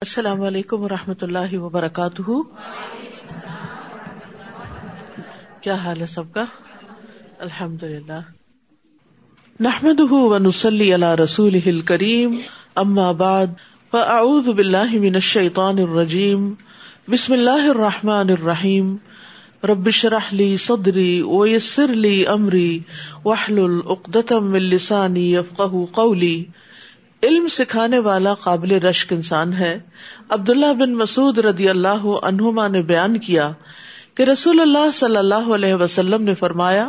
السلام علیکم و رحمۃ اللہ وبرکاتہ۔ کیا حال ہے سب کا؟ الحمد للہ نحمد ونسلی علی رسول کریم اما بعد، فاعوذ باللہ من الشیطان الرجیم، بسم اللہ الرحمن الرحیم۔ رب شرح لی صدری ویسر لی امری وحلل اقدتم من لسانی یفقہ قولی۔ علم سکھانے والا قابل رشک انسان ہے۔ عبداللہ بن مسعود رضی اللہ عنہما نے بیان کیا کہ رسول اللہ صلی اللہ علیہ وسلم نے فرمایا،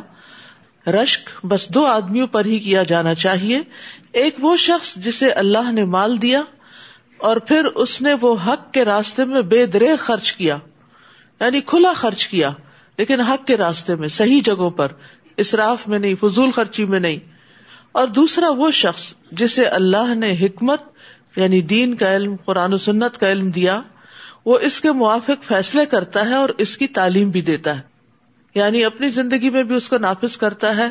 رشک بس دو آدمیوں پر ہی کیا جانا چاہیے، ایک وہ شخص جسے اللہ نے مال دیا اور پھر اس نے وہ حق کے راستے میں بے درے خرچ کیا یعنی کھلا خرچ کیا، لیکن حق کے راستے میں، صحیح جگہوں پر، اسراف میں نہیں، فضول خرچی میں نہیں۔ اور دوسرا وہ شخص جسے اللہ نے حکمت یعنی دین کا علم، قرآن و سنت کا علم دیا، وہ اس کے موافق فیصلے کرتا ہے اور اس کی تعلیم بھی دیتا ہے۔ یعنی اپنی زندگی میں بھی اس کو نافذ کرتا ہے۔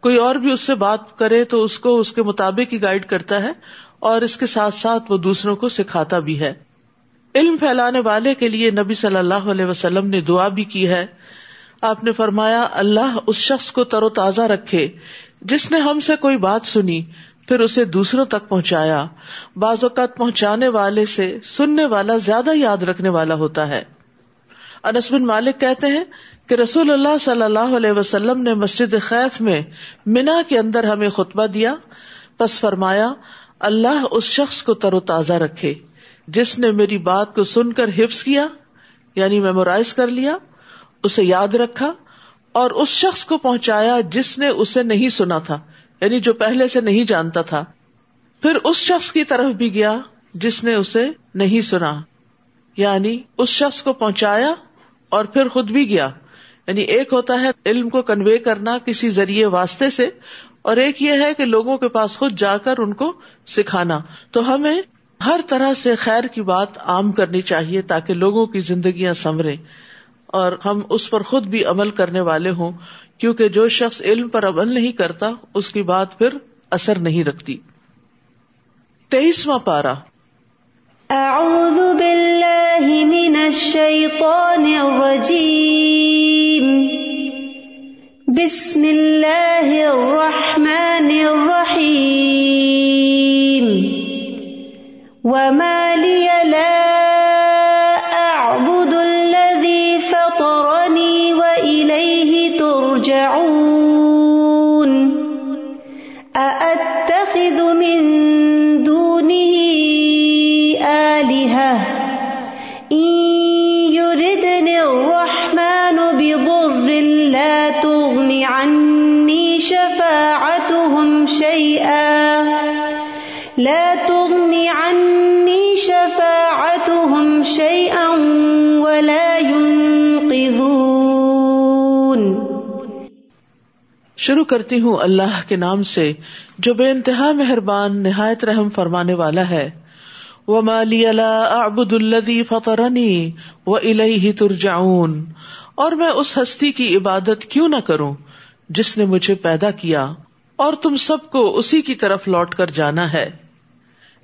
کوئی اور بھی اس سے بات کرے تو اس کو اس کے مطابق ہی گائڈ کرتا ہے اور اس کے ساتھ ساتھ وہ دوسروں کو سکھاتا بھی ہے۔ علم پھیلانے والے کے لیے نبی صلی اللہ علیہ وسلم نے دعا بھی کی ہے۔ آپ نے فرمایا، اللہ اس شخص کو تر و تازہ رکھے جس نے ہم سے کوئی بات سنی، پھر اسے دوسروں تک پہنچایا۔ بعض اوقات پہنچانے والے سے سننے والا زیادہ یاد رکھنے والا ہوتا ہے۔ انس بن مالک کہتے ہیں کہ رسول اللہ صلی اللہ علیہ وسلم نے مسجد خیف میں مینا کے اندر ہمیں خطبہ دیا۔ پس فرمایا، اللہ اس شخص کو تر و تازہ رکھے، جس نے میری بات کو سن کر حفظ کیا یعنی میمورائز کر لیا، اسے یاد رکھا۔ اور اس شخص کو پہنچایا جس نے اسے نہیں سنا تھا یعنی جو پہلے سے نہیں جانتا تھا۔ پھر اس شخص کی طرف بھی گیا جس نے اسے نہیں سنا۔ یعنی اس شخص کو پہنچایا اور پھر خود بھی گیا۔ یعنی ایک ہوتا ہے علم کو کنوے کرنا کسی ذریعے واسطے سے، اور ایک یہ ہے کہ لوگوں کے پاس خود جا کر ان کو سکھانا۔ تو ہمیں ہر طرح سے خیر کی بات عام کرنی چاہیے تاکہ لوگوں کی زندگیاں سنورے اور ہم اس پر خود بھی عمل کرنے والے ہوں، کیونکہ جو شخص علم پر عمل نہیں کرتا، اس کی بات پھر اثر نہیں رکھتی۔ تیئیسواں پارا اعوذ باللہ من الشیطان الرجیم۔ بسم اللہ الرحمن الرحیم۔ وما شروع کرتی ہوں اللہ کے نام سے، جو بے انتہا مہربان، نہایت رحم فرمانے والا ہے۔ وہ مالی اللہ الدی فطرنی و الہ ترجعون۔ اور میں اس ہستی کی عبادت کیوں نہ کروں جس نے مجھے پیدا کیا، اور تم سب کو اسی کی طرف لوٹ کر جانا ہے۔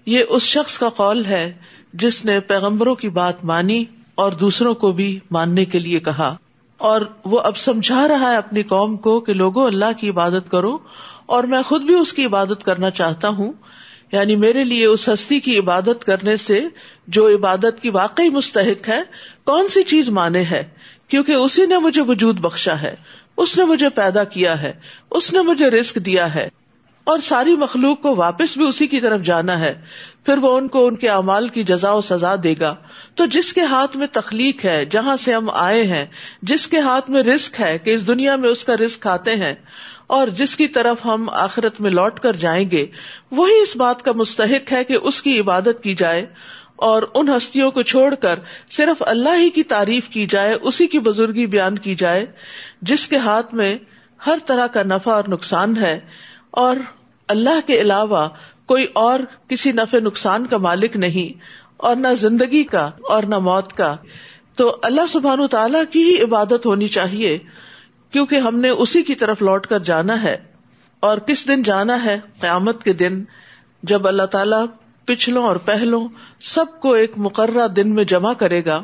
یہ اس شخص کا قول ہے جس نے پیغمبروں کی بات مانی اور دوسروں کو بھی ماننے کے لیے کہا۔ اور وہ اب سمجھا رہا ہے اپنی قوم کو کہ لوگوں، اللہ کی عبادت کرو اور میں خود بھی اس کی عبادت کرنا چاہتا ہوں۔ یعنی میرے لیے اس ہستی کی عبادت کرنے سے جو عبادت کی واقعی مستحق ہے، کون سی چیز مانے ہے؟ کیونکہ اسی نے مجھے وجود بخشا ہے، اس نے مجھے پیدا کیا ہے، اس نے مجھے رسک دیا ہے۔ اور ساری مخلوق کو واپس بھی اسی کی طرف جانا ہے، پھر وہ ان کو ان کے اعمال کی جزا و سزا دے گا۔ تو جس کے ہاتھ میں تخلیق ہے، جہاں سے ہم آئے ہیں، جس کے ہاتھ میں رسک ہے کہ اس دنیا میں اس کا رسک کھاتے ہیں، اور جس کی طرف ہم آخرت میں لوٹ کر جائیں گے، وہی اس بات کا مستحق ہے کہ اس کی عبادت کی جائے، اور ان ہستیوں کو چھوڑ کر صرف اللہ ہی کی تعریف کی جائے، اسی کی بزرگی بیان کی جائے، جس کے ہاتھ میں ہر طرح کا نفع اور نقصان ہے، اور اللہ کے علاوہ کوئی اور کسی نفع نقصان کا مالک نہیں۔ اور نہ زندگی کا اور نہ موت کا، تو اللہ سبحان تعالیٰ کی ہی عبادت ہونی چاہیے، کیونکہ ہم نے اسی کی طرف لوٹ کر جانا ہے۔ اور کس دن جانا ہے؟ قیامت کے دن، جب اللہ تعالیٰ پچھلوں اور پہلوں سب کو ایک مقررہ دن میں جمع کرے گا۔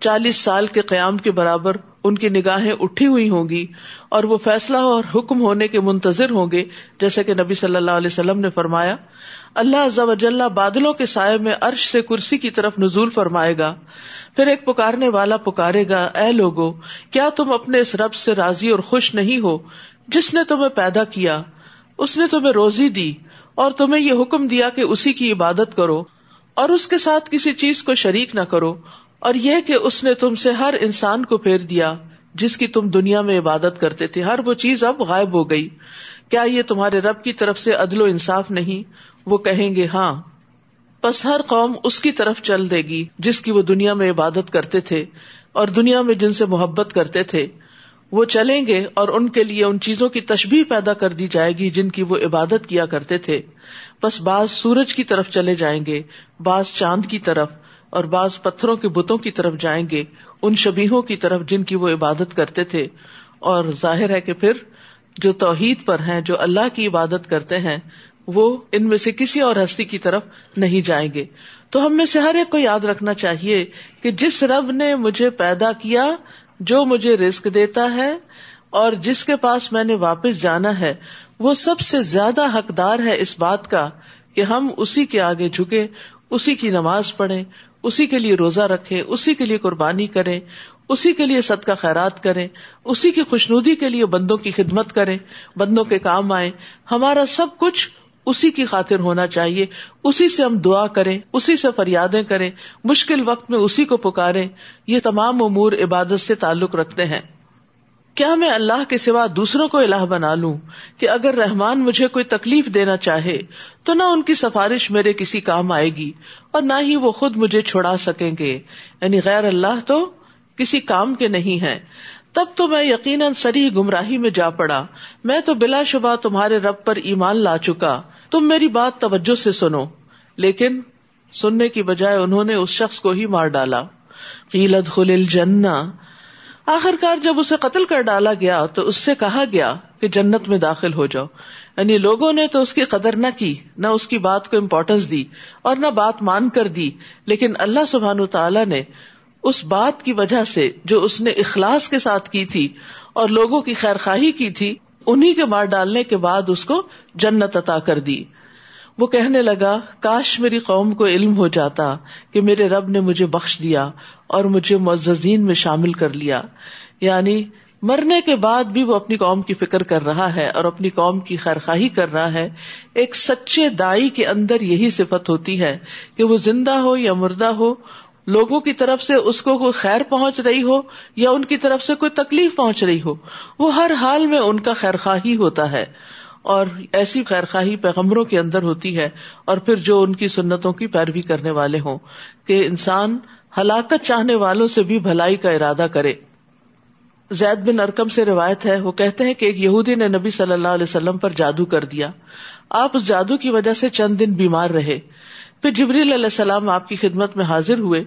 چالیس سال کے قیام کے برابر ان کی نگاہیں اٹھی ہوئی ہوں گی اور وہ فیصلہ اور حکم ہونے کے منتظر ہوں گے، جیسے کہ نبی صلی اللہ علیہ وسلم نے فرمایا۔ اللہ بادلوں کے سائے میں عرش سے کرسی کی طرف نزول فرمائے گا۔ پھر ایک پکارنے والا پکارے گا، اے لوگو، کیا تم اپنے اس رب سے راضی اور خوش نہیں ہو؟ جس نے تمہیں پیدا کیا، اس نے تمہیں روزی دی، اور تمہیں یہ حکم دیا کہ اسی کی عبادت کرو، اور اس کے ساتھ کسی چیز کو شریک نہ کرو، اور یہ کہ اس نے تم سے ہر انسان کو پھیر دیا، جس کی تم دنیا میں عبادت کرتے تھے۔ ہر وہ چیز اب غائب ہو گئی۔ کیا یہ تمہارے رب کی طرف سے عدل و انصاف نہیں؟ وہ کہیں گے ہاں بس ہر قوم اس کی طرف چل دے گی جس کی وہ دنیا میں عبادت کرتے تھے اور دنیا میں جن سے محبت کرتے تھے۔ وہ چلیں گے اور ان کے لیے ان چیزوں کی تشبیح پیدا کر دی جائے گی جن کی وہ عبادت کیا کرتے تھے۔ بس بعض سورج کی طرف چلے جائیں گے، بعض چاند کی طرف اور بعض پتھروں کے بتوں کی طرف جائیں گے۔ ان شبیہوں کی طرف جن کی وہ عبادت کرتے تھے۔ اور ظاہر ہے کہ پھر جو توحید پر ہیں، جو اللہ کی عبادت کرتے ہیں وہ ان میں سے کسی اور ہستی کی طرف نہیں جائیں گے۔ تو ہم میں سے ہر ایک کو یاد رکھنا چاہیے کہ جس رب نے مجھے پیدا کیا، جو مجھے رسک دیتا ہے اور جس کے پاس میں نے واپس جانا ہے، وہ سب سے زیادہ حقدار ہے اس بات کا کہ ہم اسی کے آگے جھکے اسی کی نماز پڑھیں، اسی کے لیے روزہ رکھے اسی کے لیے قربانی کرے اسی کے لیے صدقہ خیرات کرے اسی کی خوشنودی کے لیے بندوں کی خدمت کرے بندوں کے کام آئے ہمارا سب کچھ اسی کی خاطر ہونا چاہیے۔ اسی سے ہم دعا کریں، اسی سے فریادیں کریں۔ مشکل وقت میں اسی کو پکارے یہ تمام امور عبادت سے تعلق رکھتے ہیں۔ کیا میں اللہ کے سوا دوسروں کو الہ بنا لوں کہ اگر رحمان مجھے کوئی تکلیف دینا چاہے تو نہ ان کی سفارش میرے کسی کام آئے گی اور نہ ہی وہ خود مجھے چھڑا سکیں گے۔ یعنی غیر اللہ تو کسی کام کے نہیں ہے تب تو میں یقیناً سری گمراہی میں جا پڑا۔ میں تو بلا شبہ تمہارے رب پر ایمان لا چکا۔ تم میری بات توجہ سے سنو۔ لیکن سننے کی بجائے انہوں نے اس شخص کو ہی مار ڈالا۔ قیلت خل جنا آخر کار جب اسے قتل کر ڈالا گیا تو اس سے کہا گیا کہ جنت میں داخل ہو جاؤ۔ یعنی لوگوں نے تو اس کی قدر نہ کی، نہ اس کی بات کو امپورٹینس دی اور نہ بات مان کر دی۔ لیکن اللہ سبحان تعالیٰ نے اس بات کی وجہ سے جو اس نے اخلاص کے ساتھ کی تھی اور لوگوں کی خیر خواہی کی تھی انہیں کے مار ڈالنے کے بعد اس کو جنت عطا کر دی۔ وہ کہنے لگا، کاش میری قوم کو علم ہو جاتا کہ میرے رب نے مجھے بخش دیا اور مجھے معززین میں شامل کر لیا۔ یعنی مرنے کے بعد بھی وہ اپنی قوم کی فکر کر رہا ہے اور اپنی قوم کی خیرخواہی کر رہا ہے۔ ایک سچے دائی کے اندر یہی صفت ہوتی ہے کہ وہ زندہ ہو یا مردہ ہو لوگوں کی طرف سے اس کو کوئی خیر پہنچ رہی ہو یا ان کی طرف سے کوئی تکلیف پہنچ رہی ہو، وہ ہر حال میں ان کا خیر خواہی ہوتا ہے۔ اور ایسی خیر خواہی پیغمبروں کے اندر ہوتی ہے اور پھر جو ان کی سنتوں کی پیروی کرنے والے ہوں کہ انسان ہلاکت چاہنے والوں سے بھی بھلائی کا ارادہ کرے۔ زید بن ارکم سے روایت ہے، وہ کہتے ہیں کہ ایک یہودی نے نبی صلی اللہ علیہ وسلم پر جادو کر دیا۔ آپ اس جادو کی وجہ سے چند دن بیمار رہے۔ پھر جبریل علیہ السلام آپ کی خدمت میں حاضر ہوئے۔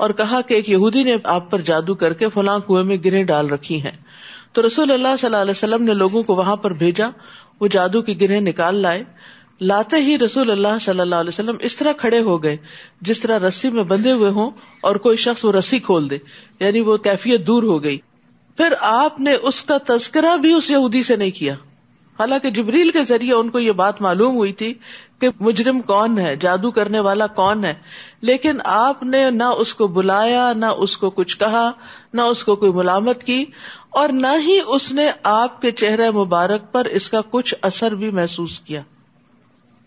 اور کہا کہ ایک یہودی نے آپ پر جادو کر کے فلاں کنویں میں گرے ڈال رکھی ہیں۔ تو رسول اللہ صلی اللہ علیہ وسلم نے لوگوں کو وہاں پر بھیجا، وہ جادو کی گرہ نکال لائے۔ لاتے ہی رسول اللہ صلی اللہ علیہ وسلم اس طرح کھڑے ہو گئے، جس طرح رسی میں بندھے ہوئے ہوں اور کوئی شخص وہ رسی کھول دے یعنی وہ کیفیت دور ہو گئی۔ پھر آپ نے اس کا تذکرہ بھی اس یہودی سے نہیں کیا۔ حالانکہ جبریل کے ذریعے ان کو یہ بات معلوم ہوئی تھی کہ مجرم کون ہے، جادو کرنے والا کون ہے۔ لیکن آپ نے نہ اس کو بلایا، نہ اس کو کچھ کہا، نہ اس کو کوئی ملامت کی اور نہ ہی اس نے آپ کے چہرے مبارک پر اس کا کچھ اثر بھی محسوس کیا۔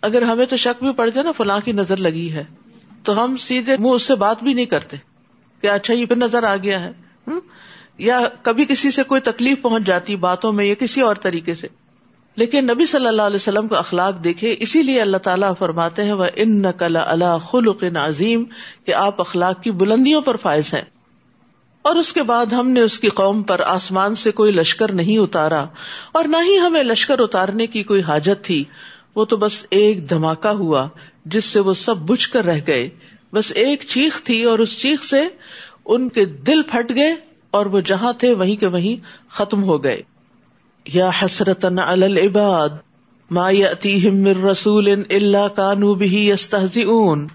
اگر ہمیں تو شک بھی پڑ جائے نا، فلاں کی نظر لگی ہے۔ تو ہم سیدھے منہ اس سے بات بھی نہیں کرتے کہ اچھا یہ پھر نظر آ گیا ہے۔ یا کبھی کسی سے کوئی تکلیف پہنچ جاتی باتوں میں یا کسی اور طریقے سے۔ لیکن نبی صلی اللہ علیہ وسلم کو اخلاق دیکھے، اسی لیے اللہ تعالیٰ فرماتے ہیں وہ ان نقل اللہ خلق عظیم کہ آپ اخلاق کی بلندیوں پر فائز ہیں۔ اور اس کے بعد ہم نے اس کی قوم پر آسمان سے کوئی لشکر نہیں اتارا، اور نہ ہی ہمیں لشکر اتارنے کی کوئی حاجت تھی۔ وہ تو بس ایک دھماکہ ہوا، جس سے وہ سب بجھ کر رہ گئے۔ بس ایک چیخ تھی اور اس چیخ سے ان کے دل پھٹ گئے اور وہ جہاں تھے وہیں کے وہیں ختم ہو گئے۔ یا حسرت العباد ما یأتیہم من رسول الا کانوا به یستہزئون۔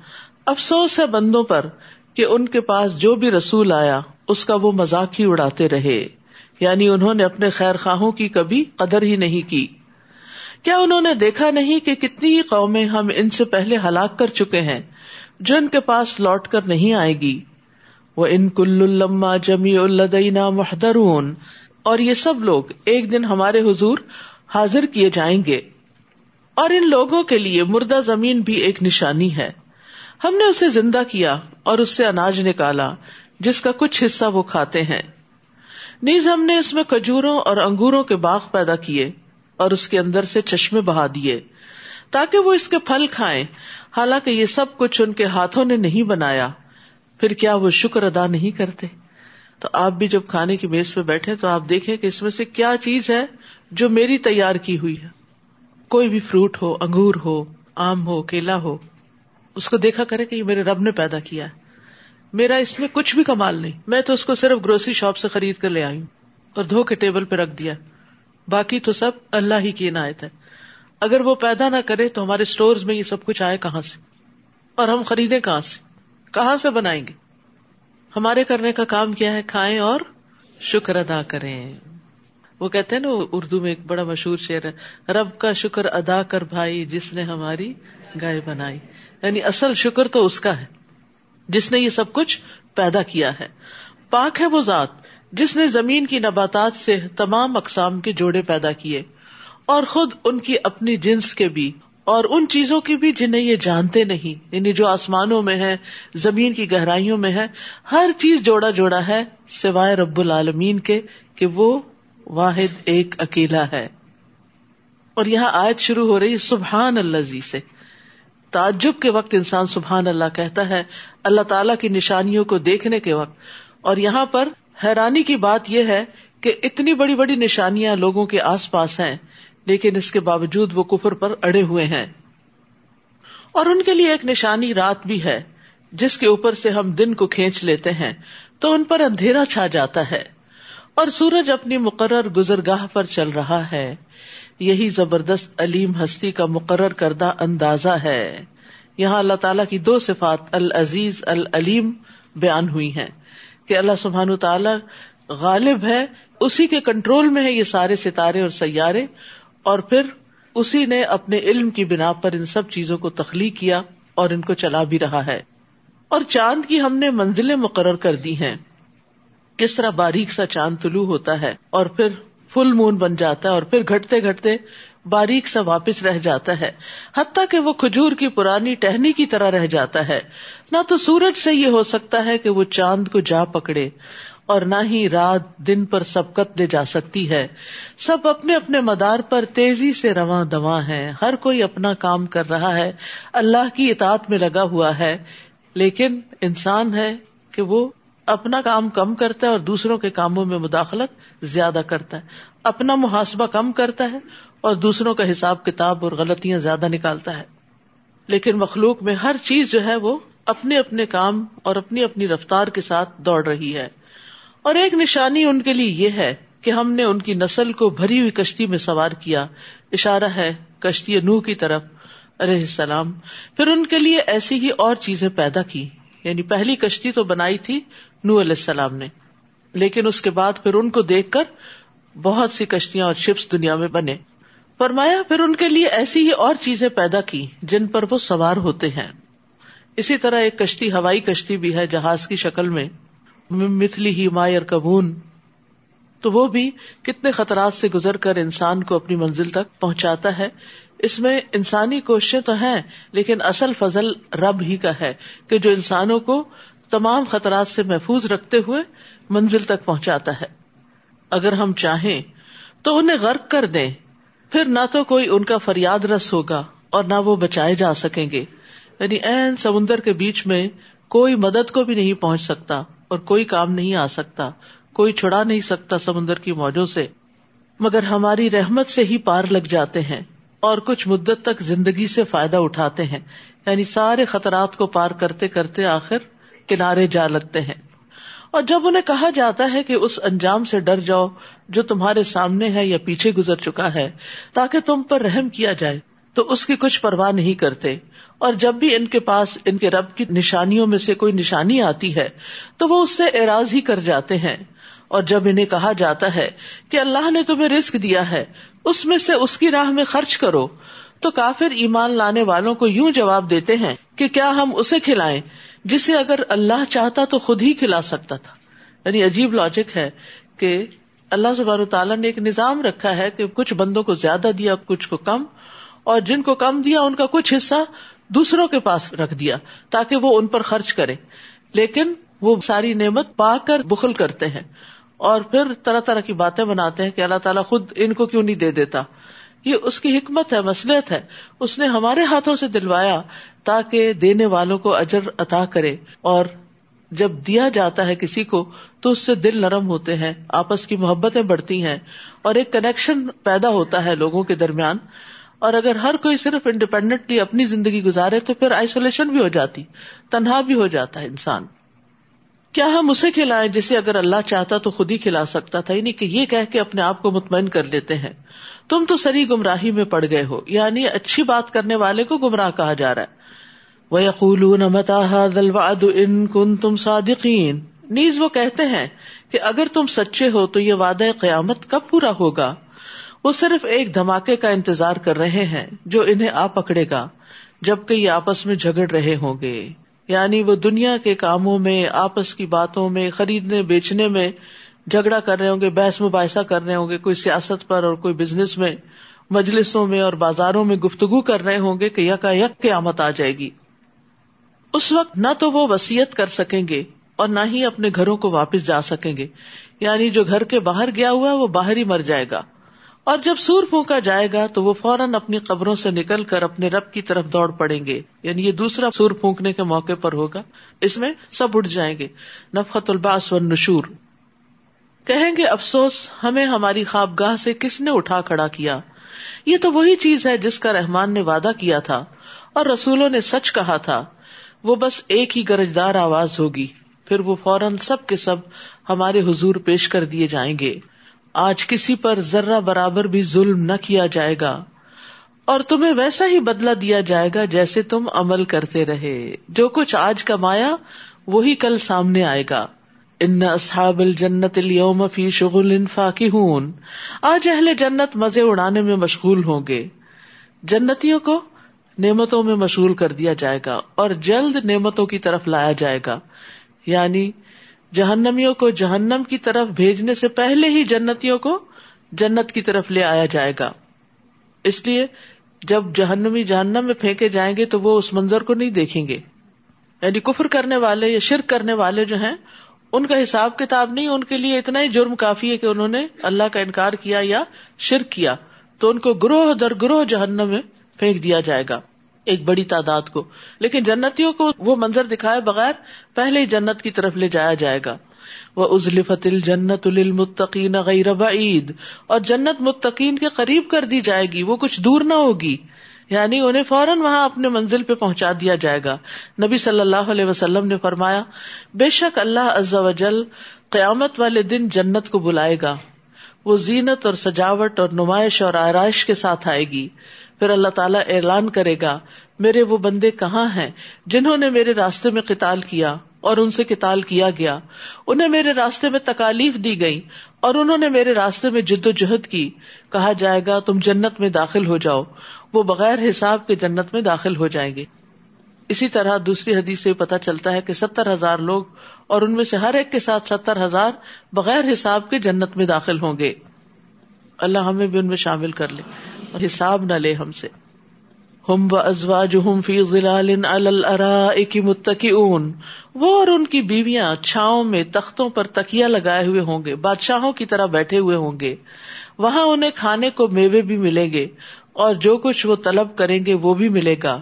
افسوس ہے بندوں پر کہ ان کے پاس جو بھی رسول آیا، اس کا وہ مذاق ہی اڑاتے رہے۔ یعنی انہوں نے اپنے خیر خواہوں کی کبھی قدر ہی نہیں کی۔ کیا انہوں نے دیکھا نہیں کہ کتنی ہی قومیں ہم ان سے پہلے ہلاک کر چکے ہیں، جو ان کے پاس لوٹ کر نہیں آئے گی؟ وہ ان کل الما جمی الدینہ محدرون اور یہ سب لوگ ایک دن ہمارے حضور حاضر کیے جائیں گے۔ اور ان لوگوں کے لیے مردہ زمین بھی ایک نشانی ہے۔ ہم نے اسے زندہ کیا اور اس سے اناج نکالا، جس کا کچھ حصہ وہ کھاتے ہیں۔ نیز ہم نے اس میں کھجوروں اور انگوروں کے باغ پیدا کیے اور اس کے اندر سے چشمے بہا دیے، تاکہ وہ اس کے پھل کھائیں۔ حالانکہ یہ سب کچھ ان کے ہاتھوں نے نہیں بنایا، پھر کیا وہ شکر ادا نہیں کرتے؟ تو آپ بھی جب کھانے کی میز پہ بیٹھے تو آپ دیکھیں کہ اس میں سے کیا چیز ہے جو میری تیار کی ہوئی ہے۔ کوئی بھی فروٹ ہو، انگور ہو، آم ہو، کیلا ہو، اس کو دیکھا کرے کہ یہ میرے رب نے پیدا کیا ہے۔ میرا اس میں کچھ بھی کمال نہیں۔ میں تو اس کو صرف گروسری شاپ سے خرید کر لے آئی ہوں اور دھو کے ٹیبل پہ رکھ دیا۔ باقی تو سب اللہ ہی کی عنایت ہے۔ اگر وہ پیدا نہ کرے تو ہمارے اسٹور میں یہ سب کچھ آئے کہاں سے؟ اور ہم خریدے کہاں سے؟ کہاں سے بنائیں گے؟ ہمارے کرنے کا کام کیا ہے؟ کھائیں اور شکر ادا کریں۔ وہ کہتے ہیں نا، اردو میں ایک بڑا مشہور شعر ہے، رب کا شکر ادا کر بھائی جس نے ہماری گائے بنائی۔ یعنی اصل شکر تو اس کا ہے، جس نے یہ سب کچھ پیدا کیا ہے۔ پاک ہے وہ ذات جس نے زمین کی نباتات سے تمام اقسام کے جوڑے پیدا کیے اور خود ان کی اپنی جنس کے بھی اور ان چیزوں کی بھی جنہیں یہ جانتے نہیں یعنی جو آسمانوں میں ہے زمین کی گہرائیوں میں ہے ہر چیز جوڑا جوڑا ہے، سوائے رب العالمین کے، کہ وہ واحد ایک اکیلا ہے۔ اور یہاں آیت شروع ہو رہی سبحان اللہ جی سے۔ تعجب کے وقت انسان سبحان اللہ کہتا ہے، اللہ تعالی کی نشانیوں کو دیکھنے کے وقت۔ اور یہاں پر حیرانی کی بات یہ ہے کہ اتنی بڑی بڑی نشانیاں لوگوں کے آس پاس ہیں لیکن اس کے باوجود وہ کفر پر اڑے ہوئے ہیں۔ اور ان کے لیے ایک nishani رات بھی ہے، جس کے اوپر سے ہم دن کو کھینچ لیتے ہیں، تو ان پر اندھیرا چھا جاتا ہے۔ اور سورج اپنی مقرر گزرگاہ پر چل رہا ہے۔ یہی زبردست علیم ہستی کا مقرر کردہ اندازہ ہے۔ یہاں اللہ تعالیٰ کی دو صفات العزیز العلیم بیان ہوئی ہیں کہ اللہ سبحان تعالیٰ غالب ہے، اسی کے کنٹرول میں ہے یہ سارے ستارے اور سیارے۔ اور پھر اسی نے اپنے علم کی بنا پر ان سب چیزوں کو تخلیق کیا اور ان کو چلا بھی رہا ہے۔ اور چاند کی ہم نے منزلیں مقرر کر دی ہیں۔ کس طرح باریک سا چاند طلوع ہوتا ہے اور پھر فل مون بن جاتا ہے اور پھر گھٹتے گھٹتے باریک سا واپس رہ جاتا ہے۔ حتیٰ کہ وہ کھجور کی پرانی ٹہنی کی طرح رہ جاتا ہے۔ نہ تو سورج سے یہ ہو سکتا ہے کہ وہ چاند کو جا پکڑے۔ اور نہ ہی رات دن پر سبکت دے جا سکتی ہے۔ سب اپنے اپنے مدار پر تیزی سے رواں دواں ہے ہر کوئی اپنا کام کر رہا ہے۔ اللہ کی اطاعت میں لگا ہوا ہے۔ لیکن انسان ہے کہ وہ اپنا کام کم کرتا ہے اور دوسروں کے کاموں میں مداخلت زیادہ کرتا ہے۔ اپنا محاسبہ کم کرتا ہے اور دوسروں کا حساب کتاب اور غلطیاں زیادہ نکالتا ہے۔ لیکن مخلوق میں ہر چیز جو ہے وہ اپنے اپنے کام اور اپنی اپنی رفتار کے ساتھ دوڑ رہی ہے۔ اور ایک نشانی ان کے لیے یہ ہے کہ ہم نے ان کی نسل کو بھری ہوئی کشتی میں سوار کیا۔ اشارہ ہے کشتی نو کی طرف، علیہ السلام۔ پھر ان کے لیے ایسی ہی اور چیزیں پیدا کی۔ یعنی پہلی کشتی تو بنائی تھی نو علیہ السلام نے۔ لیکن اس کے بعد پھر ان کو دیکھ کر بہت سی کشتیاں اور شپس دنیا میں بنے۔ فرمایا، پھر ان کے لیے ایسی ہی اور چیزیں پیدا کی جن پر وہ سوار ہوتے ہیں۔ اسی طرح ایک کشتی ہوائی کشتی بھی ہے جہاز کی شکل میں۔ متلی ہی مائر کبون تو وہ بھی کتنے خطرات سے گزر کر انسان کو اپنی منزل تک پہنچاتا ہے۔ اس میں انسانی کوششیں تو ہیں، لیکن اصل فضل رب ہی کا ہے کہ جو انسانوں کو تمام خطرات سے محفوظ رکھتے ہوئے منزل تک پہنچاتا ہے۔ اگر ہم چاہیں تو انہیں غرق کر دیں۔ پھر نہ تو کوئی ان کا فریاد رس ہوگا اور نہ وہ بچائے جا سکیں گے۔ یعنی این سمندر کے بیچ میں کوئی مدد کو بھی نہیں پہنچ سکتا۔ اور کوئی کام نہیں آ سکتا، کوئی چھڑا نہیں سکتا سمندر کی موجوں سے۔ مگر ہماری رحمت سے ہی پار لگ جاتے ہیں اور کچھ مدت تک زندگی سے فائدہ اٹھاتے ہیں۔ یعنی سارے خطرات کو پار کرتے کرتے آخر کنارے جا لگتے ہیں۔ اور جب انہیں کہا جاتا ہے کہ اس انجام سے ڈر جاؤ جو تمہارے سامنے ہے یا پیچھے گزر چکا ہے، تاکہ تم پر رحم کیا جائے، تو اس کی کچھ پرواہ نہیں کرتے۔ اور جب بھی ان کے پاس ان کے رب کی نشانیوں میں سے کوئی نشانی آتی ہے، تو وہ اس سے اعراض ہی کر جاتے ہیں۔ اور جب انہیں کہا جاتا ہے کہ اللہ نے تمہیں رسک دیا ہے، اس میں سے اس کی راہ میں خرچ کرو۔ تو کافر ایمان لانے والوں کو یوں جواب دیتے ہیں کہ کیا ہم اسے کھلائیں؟ جسے اگر اللہ چاہتا تو خود ہی کھلا سکتا تھا۔ یعنی عجیب لاجک ہے کہ اللہ سب تعالیٰ نے ایک نظام رکھا ہے کہ کچھ بندوں کو زیادہ دیا، کچھ کو کم، اور جن کو کم دیا، ان کا کچھ حصہ دوسروں کے پاس رکھ دیا تاکہ وہ ان پر خرچ کرے۔ لیکن وہ ساری نعمت پا کر بخل کرتے ہیں اور پھر طرح طرح کی باتیں بناتے ہیں کہ اللہ تعالیٰ خود ان کو کیوں نہیں دے دیتا۔ یہ اس کی حکمت ہے مسلط ہے۔ اس نے ہمارے ہاتھوں سے دلوایا تاکہ دینے والوں کو اجر عطا کرے اور جب دیا جاتا ہے کسی کو تو اس سے دل نرم ہوتے ہیں، آپس کی محبتیں بڑھتی ہیں اور ایک کنیکشن پیدا ہوتا ہے لوگوں کے درمیان۔ اور اگر ہر کوئی صرف انڈیپینڈنٹلی اپنی زندگی گزارے تو پھر آئسولیشن بھی ہو جاتی، تنہا بھی ہو جاتا ہے انسان۔ کیا ہم اسے کھلائیں جسے اگر اللہ چاہتا تو خود ہی کھلا سکتا تھا؟ یعنی کہ یہ کہہ کے اپنے آپ کو مطمئن کر لیتے ہیں۔ تم تو سری گمراہی میں پڑ گئے ہو۔ یعنی اچھی بات کرنے والے کو گمراہ کہا جا رہا ہے۔ وہ یقول ان کن تم صادقین نیز وہ کہتے ہیں کہ اگر تم سچے ہو تو یہ وعدہ قیامت کب پورا ہوگا؟ وہ صرف ایک دھماکے کا انتظار کر رہے ہیں جو انہیں آ پکڑے گا، جبکہ یہ آپس میں جھگڑ رہے ہوں گے۔ یعنی وہ دنیا کے کاموں میں، آپس کی باتوں میں، خریدنے، بیچنے میں جھگڑا کر رہے ہوں گے، بحث مباحثہ کر رہے ہوں گے۔ کوئی سیاست پر اور کوئی بزنس میں، مجلسوں میں اور بازاروں میں گفتگو کر رہے ہوں گے کہ یکا یک قیامت آ جائے گی۔ اس وقت نہ تو وہ وسیعت کر سکیں گے اور نہ ہی اپنے گھروں کو واپس جا سکیں گے۔ یعنی جو گھر کے باہر گیا ہوا وہ باہر ہی مر جائے گا۔ اور جب سور پھونکا جائے گا تو وہ فوراً اپنی قبروں سے نکل کر اپنے رب کی طرف دوڑ پڑیں گے۔ یعنی یہ دوسرا سور پھونکنے کے موقع پر ہوگا۔ اس میں سب اٹھ جائیں گے۔ نفقت الباس و نشور کہیں گے، افسوس، ہمیں ہماری خوابگاہ سے کس نے اٹھا کھڑا کیا؟ یہ تو وہی چیز ہے جس کا رحمان نے وعدہ کیا تھا اور رسولوں نے سچ کہا تھا۔ وہ بس ایک ہی گرجدار آواز ہوگی۔ پھر وہ فوراً سب کے سب ہمارے حضور پیش کر دیے جائیں گے۔ آج کسی پر ذرہ برابر بھی ظلم نہ کیا جائے گا اور تمہیں ویسا ہی بدلا دیا جائے گا جیسے تم عمل کرتے رہے۔ جو کچھ آج کمایا، وہی کل سامنے آئے گا۔ ان اصحاب الجنت اليوم فی شغل فاکہون۔ آج اہل جنت مزے اڑانے میں مشغول ہوں گے۔ جنتیوں کو نعمتوں میں مشغول کر دیا جائے گا اور جلد نعمتوں کی طرف لایا جائے گا۔ یعنی جہنمیوں کو جہنم کی طرف بھیجنے سے پہلے ہی جنتیوں کو جنت کی طرف لے آیا جائے گا۔ اس لیے جب جہنمی جہنم میں پھینکے جائیں گے تو وہ اس منظر کو نہیں دیکھیں گے۔ یعنی کفر کرنے والے یا شرک کرنے والے جو ہیں، ان کا حساب کتاب نہیں، ان کے لیے اتنا ہی جرم کافی ہے کہ انہوں نے اللہ کا انکار کیا یا شرک کیا، تو ان کو گروہ در گروہ جہنم میں پھینک دیا جائے گا۔ ایک بڑی تعداد کو۔ لیکن جنتیوں کو وہ منظر دکھائے بغیر پہلے ہی جنت کی طرف لے جایا جائے گا۔ وہ ازل فتل جنت المتقین غیر بعید اور جنت متقین کے قریب کر دی جائے گی، وہ کچھ دور نہ ہوگی۔ یعنی انہیں فوراً وہاں اپنے منزل پہ پہنچا دیا جائے گا۔ نبی صلی اللہ علیہ وسلم نے فرمایا، بے شک اللہ عز و جل قیامت والے دن جنت کو بلائے گا۔ وہ زینت اور سجاوٹ اور نمائش اور آرائش کے ساتھ آئے گی۔ پھر اللہ تعالیٰ اعلان کرے گا، میرے وہ بندے کہاں ہیں جنہوں نے میرے راستے میں قتال کیا اور ان سے قتال کیا گیا۔ انہیں میرے راستے میں تکالیف دی گئی اور انہوں نے میرے راستے میں جد و جہد کی۔ کہا جائے گا، تم جنت میں داخل ہو جاؤ، وہ بغیر حساب کے جنت میں داخل ہو جائیں گے۔ اسی طرح دوسری حدیث سے پتا چلتا ہے کہ ستر ہزار لوگ اور ان میں سے ہر ایک کے ساتھ ستر ہزار بغیر حساب کے جنت میں داخل ہوں گے۔ اللہ ہمیں بھی ان میں شامل کر لے اور حساب نہ لے ہم سے۔ ہم و ازواج ہم فی ضلال متقی اون وہ اور ان کی بیویاں چھاؤں میں تختوں پر تکیا لگائے ہوئے ہوں گے، بادشاہوں کی طرح بیٹھے ہوئے ہوں گے۔ وہاں انہیں کھانے کو میوے بھی ملیں گے اور جو کچھ وہ طلب کریں گے وہ بھی ملے گا۔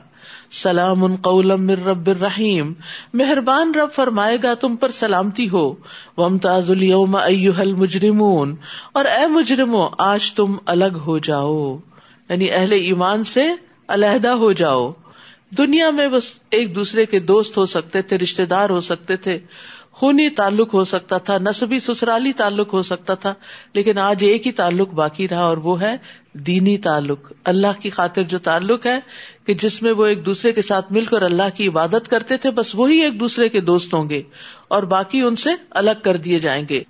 سلام ان من رب الرحیم۔ مہربان رب فرمائے گا تم پر سلامتی ہو۔ ومتاز اليوم ایوہ المجرمون۔ اور اے مجرمو، آج تم الگ ہو جاؤ۔ یعنی اہل ایمان سے علیحدہ ہو جاؤ۔ دنیا میں بس ایک دوسرے کے دوست ہو سکتے تھے رشتے دار ہو سکتے تھے۔ خونی تعلق ہو سکتا تھا نصبی سسرالی تعلق ہو سکتا تھا، لیکن آج ایک ہی تعلق باقی رہا اور وہ ہے دینی تعلق۔ اللہ کی خاطر جو تعلق ہے کہ جس میں وہ ایک دوسرے کے ساتھ مل کر اللہ کی عبادت کرتے تھے، بس وہی ایک دوسرے کے دوست ہوں گے اور باقی ان سے الگ کر دیے جائیں گے۔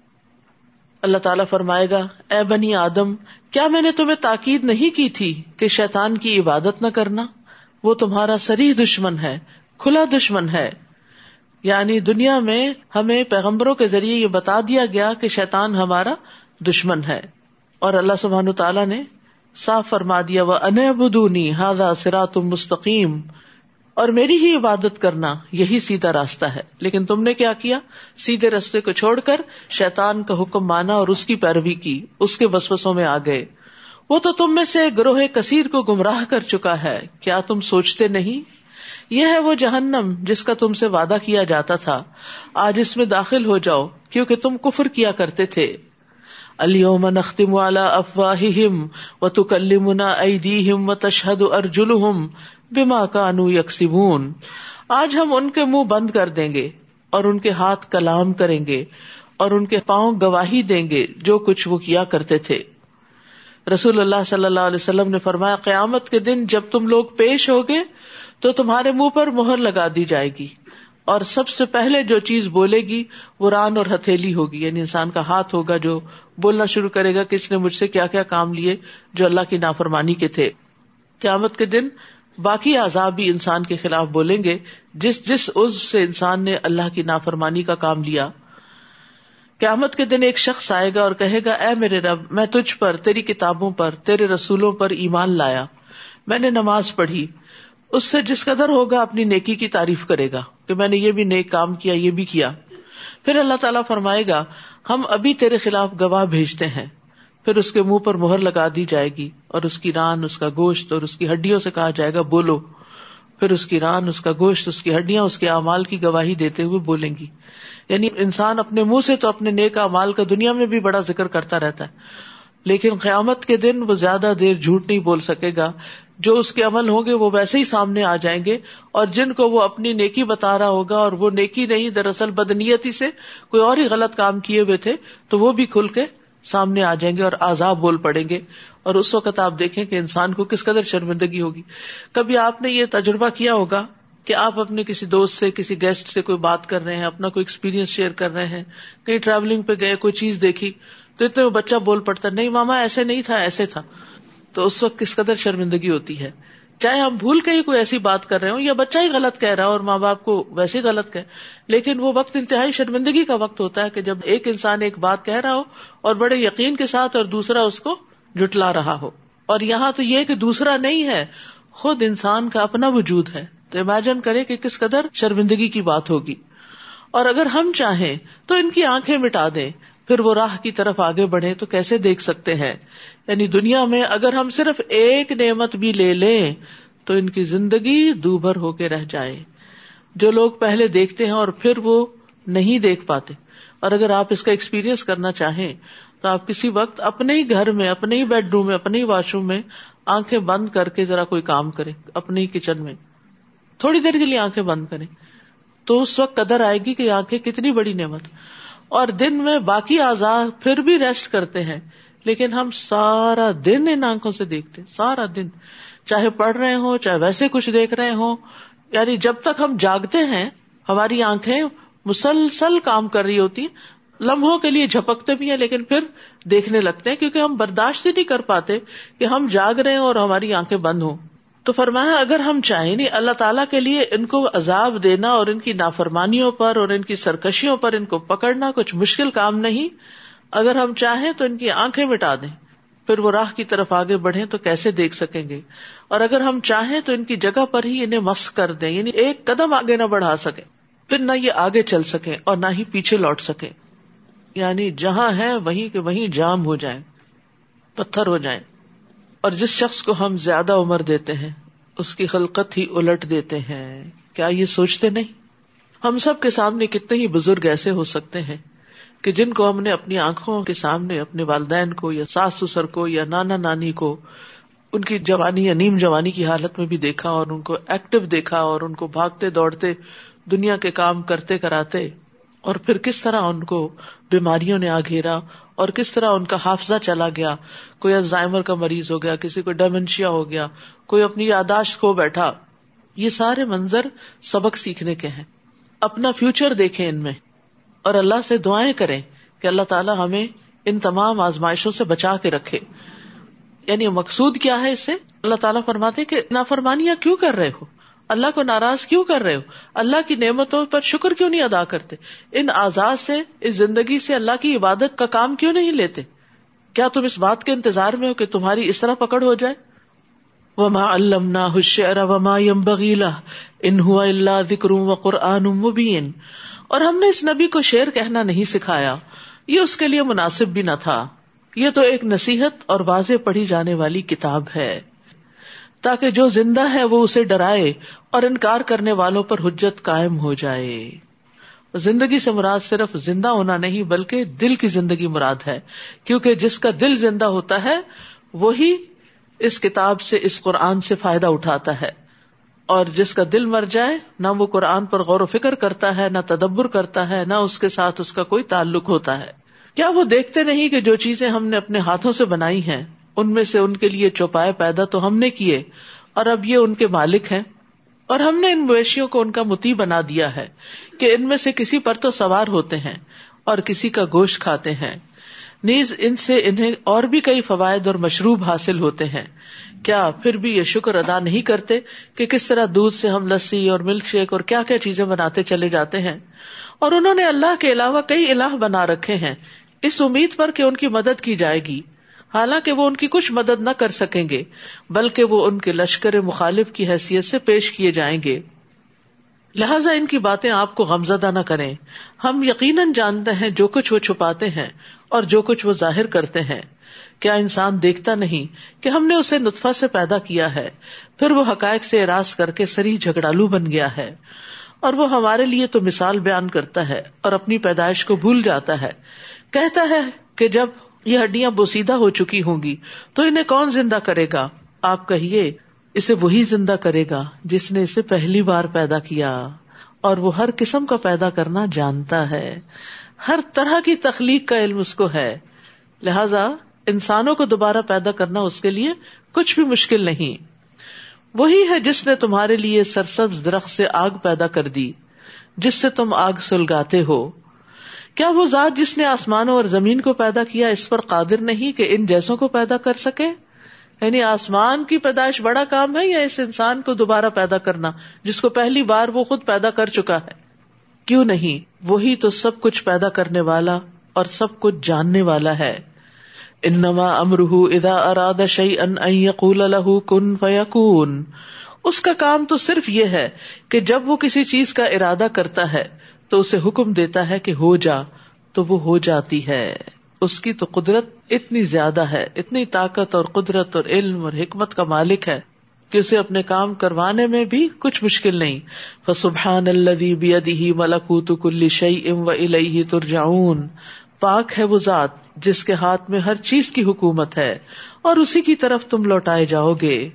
اللہ تعالیٰ فرمائے گا، اے بنی آدم، کیا میں نے تمہیں تاکید نہیں کی تھی کہ شیطان کی عبادت نہ کرنا؟ وہ تمہارا سری دشمن ہے، کھلا دشمن ہے۔ یعنی دنیا میں ہمیں پیغمبروں کے ذریعے یہ بتا دیا گیا کہ شیطان ہمارا دشمن ہے۔ اور اللہ سبحان تعالیٰ نے صاف فرما دیا وہ ان بدونی ہاضا سرا تم مستقیم اور میری ہی عبادت کرنا یہی سیدھا راستہ ہے۔ لیکن تم نے کیا کیا؟ سیدھے رستے کو چھوڑ کر شیطان کا حکم مانا اور اس کی پیروی کی، اس کے بسوسوں میں آ گئے۔ وہ تو تم میں سے گروہ کثیر کو گمراہ کر چکا ہے۔ کیا تم سوچتے نہیں؟ یہ ہے وہ جہنم جس کا تم سے وعدہ کیا جاتا تھا۔ آج اس میں داخل ہو جاؤ، کیونکہ تم کفر کیا کرتے تھے۔ اليوم نختم على افواههم وتكلمنا ايديهم وتشهد ارجلهم بما كانوا يكسبون آج ہم ان کے منہ بند کر دیں گے اور ان کے ہاتھ کلام کریں گے اور ان کے پاؤں گواہی دیں گے جو کچھ وہ کیا کرتے تھے۔ رسول اللہ صلی اللہ علیہ وسلم نے فرمایا، قیامت کے دن جب تم لوگ پیش ہوگے تو تمہارے منہ پر مہر لگا دی جائے گی اور سب سے پہلے جو چیز بولے گی وہ ران اور ہتھیلی ہوگی یعنی انسان کا ہاتھ ہوگا جو بولنا شروع کرے گا کہ اس نے مجھ سے کیا کیا کام لیے جو اللہ کی نافرمانی کے تھے۔ قیامت کے دن باقی عذاب بھی انسان کے خلاف بولیں گے۔ جس جس عز سے انسان نے اللہ کی نافرمانی کا کام لیا۔ قیامت کے دن ایک شخص آئے گا اور کہے گا، اے میرے رب، میں تجھ پر، تیری کتابوں پر، تیرے رسولوں پر ایمان لایا۔ میں نے نماز پڑھی۔ اس سے جس قدر ہوگا اپنی نیکی کی تعریف کرے گا کہ میں نے یہ بھی نیک کام کیا، یہ بھی کیا۔ پھر اللہ تعالیٰ فرمائے گا، ہم ابھی تیرے خلاف گواہ بھیجتے ہیں۔ پھر اس کے منہ پر مہر لگا دی جائے گی اور اس کی ران، اس کا گوشت اور اس کی ہڈیوں سے کہا جائے گا، بولو۔ پھر اس کی ران، اس کا گوشت، اس کی ہڈیاں، اس کے اعمال کی گواہی دیتے ہوئے بولیں گی۔ یعنی انسان اپنے منہ سے تو اپنے نیک امال کا دنیا میں بھی بڑا ذکر کرتا رہتا ہے، لیکن قیامت کے دن وہ زیادہ دیر جھوٹ نہیں بول سکے گا۔ جو اس کے عمل ہوں گے وہ ویسے ہی سامنے آ جائیں گے اور جن کو وہ اپنی نیکی بتا رہا ہوگا اور وہ نیکی نہیں، دراصل بدنیتی سے کوئی اور ہی غلط کام کیے ہوئے تھے، تو وہ بھی کھل کے سامنے آ جائیں گے اور آزاد بول پڑیں گے۔ اور اس وقت آپ دیکھیں کہ انسان کو کس قدر شرمندگی ہوگی۔ کبھی آپ نے یہ تجربہ کیا ہوگا کہ آپ اپنے کسی دوست سے، کسی گیسٹ سے کوئی بات کر رہے ہیں، اپنا کوئی ایکسپیرینس شیئر کر رہے ہیں، کہیں ٹریولنگ پہ گئے، کوئی چیز دیکھی، تو اتنے بچہ بول پڑتا، نہیں ماما ایسے نہیں تھا، ایسے تھا۔ تو اس وقت کس قدر شرمندگی ہوتی ہے؟ چاہے ہم بھول کے ہی کوئی ایسی بات کر رہے ہوں یا بچہ ہی غلط کہہ رہا اور ماں باپ کو ویسے غلط کہ لیکن وہ وقت انتہائی شرمندگی کا وقت ہوتا ہے کہ جب ایک انسان ایک بات کہہ رہا ہو اور بڑے یقین کے ساتھ اور دوسرا اس کو جٹلا رہا ہو۔ اور یہاں تو یہ کہ دوسرا نہیں ہے، خود انسان کا اپنا وجود ہے۔ تو امیجن کرے کہ کس قدر شرمندگی کی بات ہوگی۔ اور اگر ہم چاہیں تو ان کی آنکھیں مٹا دیں۔ پھر وہ راہ کی طرف آگے بڑھے تو کیسے دیکھ سکتے ہیں؟ یعنی دنیا میں اگر ہم صرف ایک نعمت بھی لے لیں تو ان کی زندگی دوبھر ہو کے رہ جائے۔ جو لوگ پہلے دیکھتے ہیں اور پھر وہ نہیں دیکھ پاتے۔ اور اگر آپ اس کا ایکسپیرئنس کرنا چاہیں تو آپ کسی وقت اپنے ہی گھر میں، اپنے ہی بیڈ روم میں، اپنے ہی واش روم میں آنکھیں بند کر کے ذرا کوئی کام کرے اپنے ہی کچن میں۔ تھوڑی دیر کے لیے آنکھیں بند کریں۔ تو اس وقت قدر آئے گی کہ آنکھیں کتنی بڑی نعمت۔ اور دن میں باقی آزاد پھر بھی ریسٹ کرتے ہیں۔ لیکن ہم سارا دن ان آنکھوں سے دیکھتے سارا دن۔ چاہے پڑھ رہے ہوں، چاہے ویسے کچھ دیکھ رہے ہوں۔ یعنی جب تک ہم جاگتے ہیں، ہماری آنکھیں مسلسل کام کر رہی ہوتی لمحوں کے لیے جھپکتے بھی ہیں، لیکن پھر دیکھنے لگتے ہیں، کیونکہ ہم برداشت ہی نہیں کر پاتے کہ ہم جاگ رہے ہیں اور ہماری آنکھیں بند ہوں۔ تو فرمایا، اگر ہم چاہیں نہیں اللہ تعالیٰ کے لیے ان کو عذاب دینا اور ان کی نافرمانیوں پر اور ان کی سرکشیوں پر ان کو پکڑنا کچھ مشکل کام نہیں، اگر ہم چاہیں تو ان کی آنکھیں مٹا دیں، پھر وہ راہ کی طرف آگے بڑھے تو کیسے دیکھ سکیں گے؟ اور اگر ہم چاہیں تو ان کی جگہ پر ہی انہیں مس کر دیں یعنی ایک قدم آگے نہ بڑھا سکے پھر نہ یہ آگے چل سکے اور نہ ہی پیچھے لوٹ سکے یعنی جہاں ہے وہیں کے وہیں جام ہو جائیں، پتھر ہو جائیں۔ اور جس شخص کو ہم زیادہ عمر دیتے ہیں، اس کی خلقت ہی الٹ دیتے ہیں۔ کیا یہ سوچتے نہیں؟ ہم سب کے سامنے کتنے ہی بزرگ ایسے ہو سکتے ہیں کہ جن کو ہم نے اپنی آنکھوں کے سامنے، اپنے والدین کو یا ساس سسر کو یا نانا نانی کو، ان کی جوانی یا نیم جوانی کی حالت میں بھی دیکھا اور ان کو ایکٹیو دیکھا اور ان کو بھاگتے، دوڑتے، دنیا کے کام کرتے، کراتے، اور پھر کس طرح ان کو بیماریوں نے آ گھیرا اور کس طرح ان کا حافظہ چلا گیا؟ کوئی الزائمر کا مریض ہو گیا، کسی کو ڈیمنشیا ہو گیا، کوئی اپنی یاداشت کھو بیٹھا۔ یہ سارے منظر سبق سیکھنے کے ہیں۔ اپنا فیوچر دیکھیں ان میں۔ اور اللہ سے دعائیں کریں کہ اللہ تعالیٰ ہمیں ان تمام آزمائشوں سے بچا کے رکھے۔ یعنی مقصود کیا ہے اس سے؟ اللہ تعالیٰ فرماتے کہ نافرمانیاں کیوں کر رہے ہو؟ اللہ کو ناراض کیوں کر رہے ہو؟ اللہ کی نعمتوں پر شکر کیوں نہیں ادا کرتے؟ ان آزاد سے، اس زندگی سے اللہ کی عبادت کا کام کیوں نہیں لیتے؟ کیا تم اس بات کے انتظار میں ہو کہ تمہاری اس طرح پکڑ ہو جائے؟ وما علمنا الشعر وما ينبغي له ان هو الا ذکر وقران مبین اور ہم نے اس نبی کو شعر کہنا نہیں سکھایا۔ یہ اس کے لیے مناسب بھی نہ تھا۔ یہ تو ایک نصیحت اور واضح پڑھی جانے والی کتاب ہے۔ تاکہ جو زندہ ہے وہ اسے ڈرائے اور انکار کرنے والوں پر حجت قائم ہو جائے۔ زندگی سے مراد صرف زندہ ہونا نہیں بلکہ دل کی زندگی مراد ہے، کیونکہ جس کا دل زندہ ہوتا ہے، وہی اس کتاب سے، اس قرآن سے فائدہ اٹھاتا ہے۔ اور جس کا دل مر جائے، نہ وہ قرآن پر غور و فکر کرتا ہے، نہ تدبر کرتا ہے، نہ اس کے ساتھ اس کا کوئی تعلق ہوتا ہے۔ کیا وہ دیکھتے نہیں کہ جو چیزیں ہم نے اپنے ہاتھوں سے بنائی ہیں ان میں سے ان کے لیے چوپائے پیدا تو ہم نے کیے، اور اب یہ ان کے مالک ہیں۔ اور ہم نے ان مویشیوں کو ان کا متی بنا دیا ہے کہ ان میں سے کسی پر تو سوار ہوتے ہیں اور کسی کا گوشت کھاتے ہیں۔ نیز ان سے انہیں اور بھی کئی فوائد اور مشروب حاصل ہوتے ہیں۔ کیا پھر بھی یہ شکر ادا نہیں کرتے کہ کس طرح دودھ سے ہم لسی اور ملک شیک اور کیا کیا چیزیں بناتے چلے جاتے ہیں؟ اور انہوں نے اللہ کے علاوہ کئی الہ بنا رکھے ہیں۔ اس امید پر کہ ان کی مدد کی جائے گی۔ حالانکہ وہ ان کی کچھ مدد نہ کر سکیں گے، بلکہ وہ ان کے لشکر مخالف کی حیثیت سے پیش کیے جائیں گے۔ لہذا ان کی باتیں آپ کو غمزدہ نہ کریں۔ ہم یقیناً جانتے ہیں جو کچھ وہ چھپاتے ہیں اور جو کچھ وہ ظاہر کرتے ہیں۔ کیا انسان دیکھتا نہیں کہ ہم نے اسے نطفہ سے پیدا کیا ہے، پھر وہ حقائق سے اراض کر کے سری جھگڑالو بن گیا ہے۔ اور وہ ہمارے لیے تو مثال بیان کرتا ہے اور اپنی پیدائش کو بھول جاتا ہے۔ کہتا ہے کہ جب یہ ہڈیاں بوسیدہ ہو چکی ہوں گی تو انہیں کون زندہ کرے گا؟ آپ کہیے، اسے وہی زندہ کرے گا جس نے اسے پہلی بار پیدا کیا۔ اور وہ ہر قسم کا پیدا کرنا جانتا ہے۔ ہر طرح کی تخلیق کا علم اس کو ہے۔ لہذا انسانوں کو دوبارہ پیدا کرنا اس کے لیے کچھ بھی مشکل نہیں۔ وہی ہے جس نے تمہارے لیے سرسبز درخت سے آگ پیدا کر دی، جس سے تم آگ سلگاتے ہو۔ کیا وہ ذات جس نے آسمانوں اور زمین کو پیدا کیا اس پر قادر نہیں کہ ان جیسوں کو پیدا کر سکے؟ یعنی آسمان کی پیدائش بڑا کام ہے یا اس انسان کو دوبارہ پیدا کرنا جس کو پہلی بار وہ خود پیدا کر چکا ہے؟ کیوں نہیں؟ وہی تو سب کچھ پیدا کرنے والا اور سب کچھ جاننے والا ہے۔ انما امرح ادا اراد شعی ان یقول الح کن فیقون اس کا کام تو صرف یہ ہے کہ جب وہ کسی چیز کا ارادہ کرتا ہے تو اسے حکم دیتا ہے کہ ہو جا، تو وہ ہو جاتی ہے۔ اس کی تو قدرت اتنی زیادہ ہے، اتنی طاقت اور قدرت اور علم اور حکمت کا مالک ہے کہ اسے اپنے کام کروانے میں بھی کچھ مشکل نہیں۔ فسبحان اللہ ملکوت کل شعی ام و الہی ترجعون۔ پاک ہے وہ ذات جس کے ہاتھ میں ہر چیز کی حکومت ہے اور اسی کی طرف تم لوٹائے جاؤ گے۔